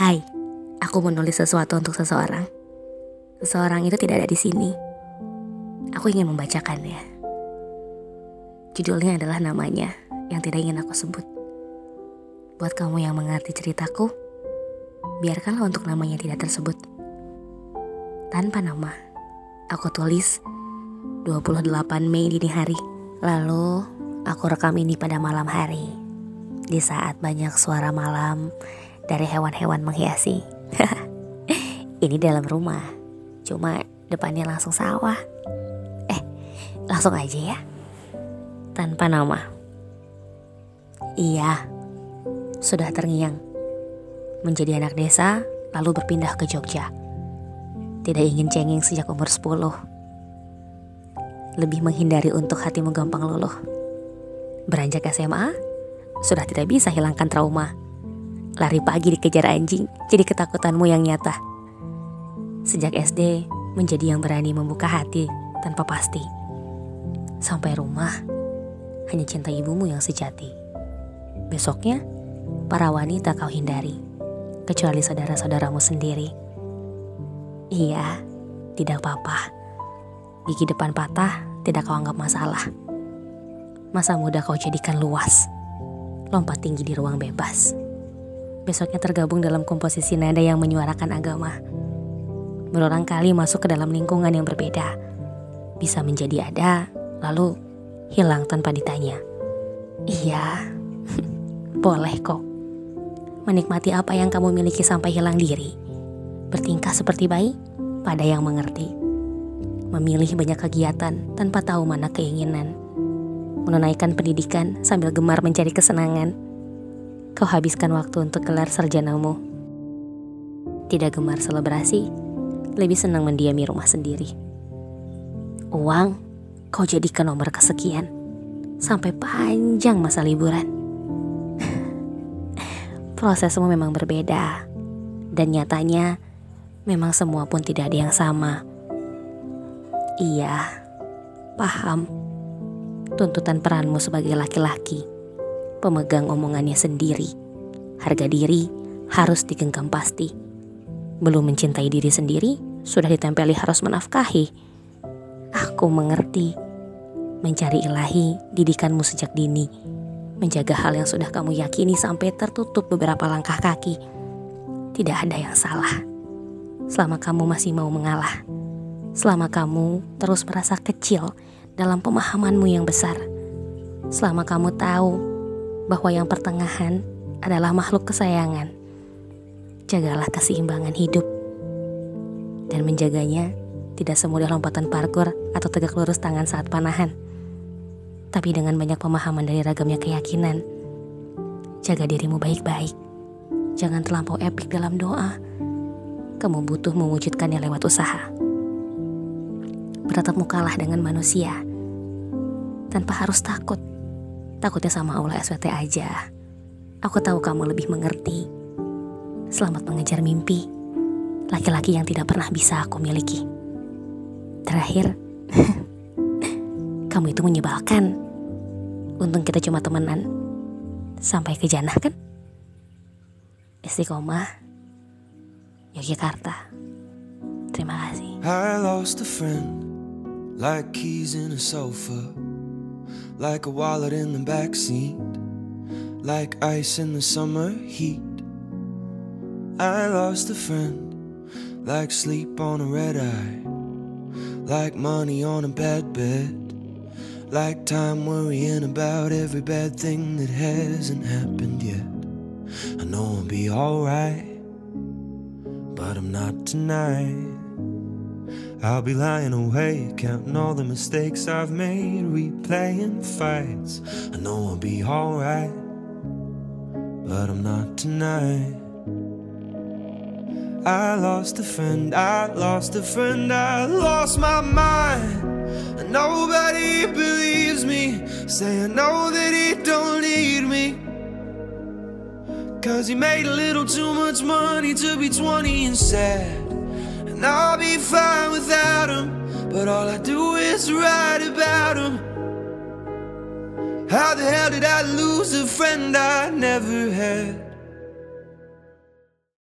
Hai, aku menulis sesuatu untuk seseorang. Seseorang itu tidak ada di sini. Aku ingin membacakannya. Judulnya adalah namanya yang tidak ingin aku sebut. Buat kamu yang mengerti ceritaku, biarkanlah untuk namanya tidak tersebut. Tanpa nama, aku tulis 28 Mei dini hari. Lalu, aku rekam ini pada malam hari. Di saat banyak suara malam dari hewan-hewan menghiasi. ini dalam rumah. Cuma depannya langsung sawah. Eh, langsung aja ya. Tanpa nama. Iya, sudah terngiang. Menjadi anak desa, lalu berpindah ke Jogja. Tidak ingin cengeng sejak umur 10. Lebih menghindari untuk hatimu gampang luluh. Beranjak SMA, sudah tidak bisa hilangkan trauma. Lari pagi dikejar anjing, jadi ketakutanmu yang nyata. Sejak SD, menjadi yang berani membuka hati tanpa pasti. Sampai rumah, hanya cinta ibumu yang sejati. Besoknya, para wanita kau hindari, kecuali saudara-saudaramu sendiri. Iya, tidak apa-apa. Gigi depan patah tidak kau anggap masalah. Masa muda kau jadikan luas, lompat tinggi di ruang bebas. Besoknya tergabung dalam komposisi nada yang menyuarakan agama. Berulang kali masuk ke dalam lingkungan yang berbeda. Bisa menjadi ada, lalu hilang tanpa ditanya. Iya, boleh kok. Menikmati apa yang kamu miliki sampai hilang diri. Bertingkah seperti bayi pada yang mengerti. Memilih banyak kegiatan tanpa tahu mana keinginan. Menunaikan pendidikan sambil gemar mencari kesenangan. Kau habiskan waktu untuk gelar sarjanamu. Tidak gemar selebrasi, lebih senang mendiami rumah sendiri. Uang, kau jadikan nomor kesekian. Sampai panjang masa liburan. Prosesmu memang berbeda. Dan nyatanya, memang semua pun tidak ada yang sama. Iya, paham. Tuntutan peranmu sebagai laki-laki, pemegang omongannya sendiri. Harga diri harus digenggam pasti. Belum mencintai diri sendiri, sudah ditempeli harus menafkahi. Aku mengerti. Mencari ilahi didikanmu sejak dini. Menjaga hal yang sudah kamu yakini sampai tertutup beberapa langkah kaki. Tidak ada yang salah. Selama kamu masih mau mengalah. Selama kamu terus merasa kecil dalam pemahamanmu yang besar. Selama kamu tahu bahwa yang pertengahan adalah makhluk kesayangan. Jagalah keseimbangan hidup. Dan menjaganya tidak semudah lompatan parkur atau tegak lurus tangan saat panahan tapi dengan banyak pemahaman dari ragamnya keyakinan. Jaga dirimu baik-baik. Jangan terlampau epik dalam doa. Kamu butuh mewujudkannya lewat usaha. Beratap mukalah dengan manusia. Tanpa harus takut. Takutnya sama Allah SWT aja. Aku tahu kamu lebih mengerti. Selamat mengejar mimpi. Laki-laki yang tidak pernah bisa aku miliki. Terakhir, kamu itu menyebalkan. Untung kita cuma temenan. Sampai ke Janah kan? Istiqomah, Yogyakarta. Terima kasih. I lost a friend, like keys in a sofa, like a wallet in the backseat, like ice in the summer heat. I lost a friend, like sleep on a red eye, like money on a bad bed. Like time worrying about every bad thing that hasn't happened yet. I know I'll be alright, but I'm not tonight. I'll be lying awake, counting all the mistakes I've made, replaying fights. I know I'll be alright, but I'm not tonight. I lost a friend, I lost a friend, I lost my mind. And nobody believes me, say I know that he don't need me. Cause he made a little too much money to be 20 and sad. And I'll be fine without him, but all I do is write about him. How the hell did I lose a friend I never had?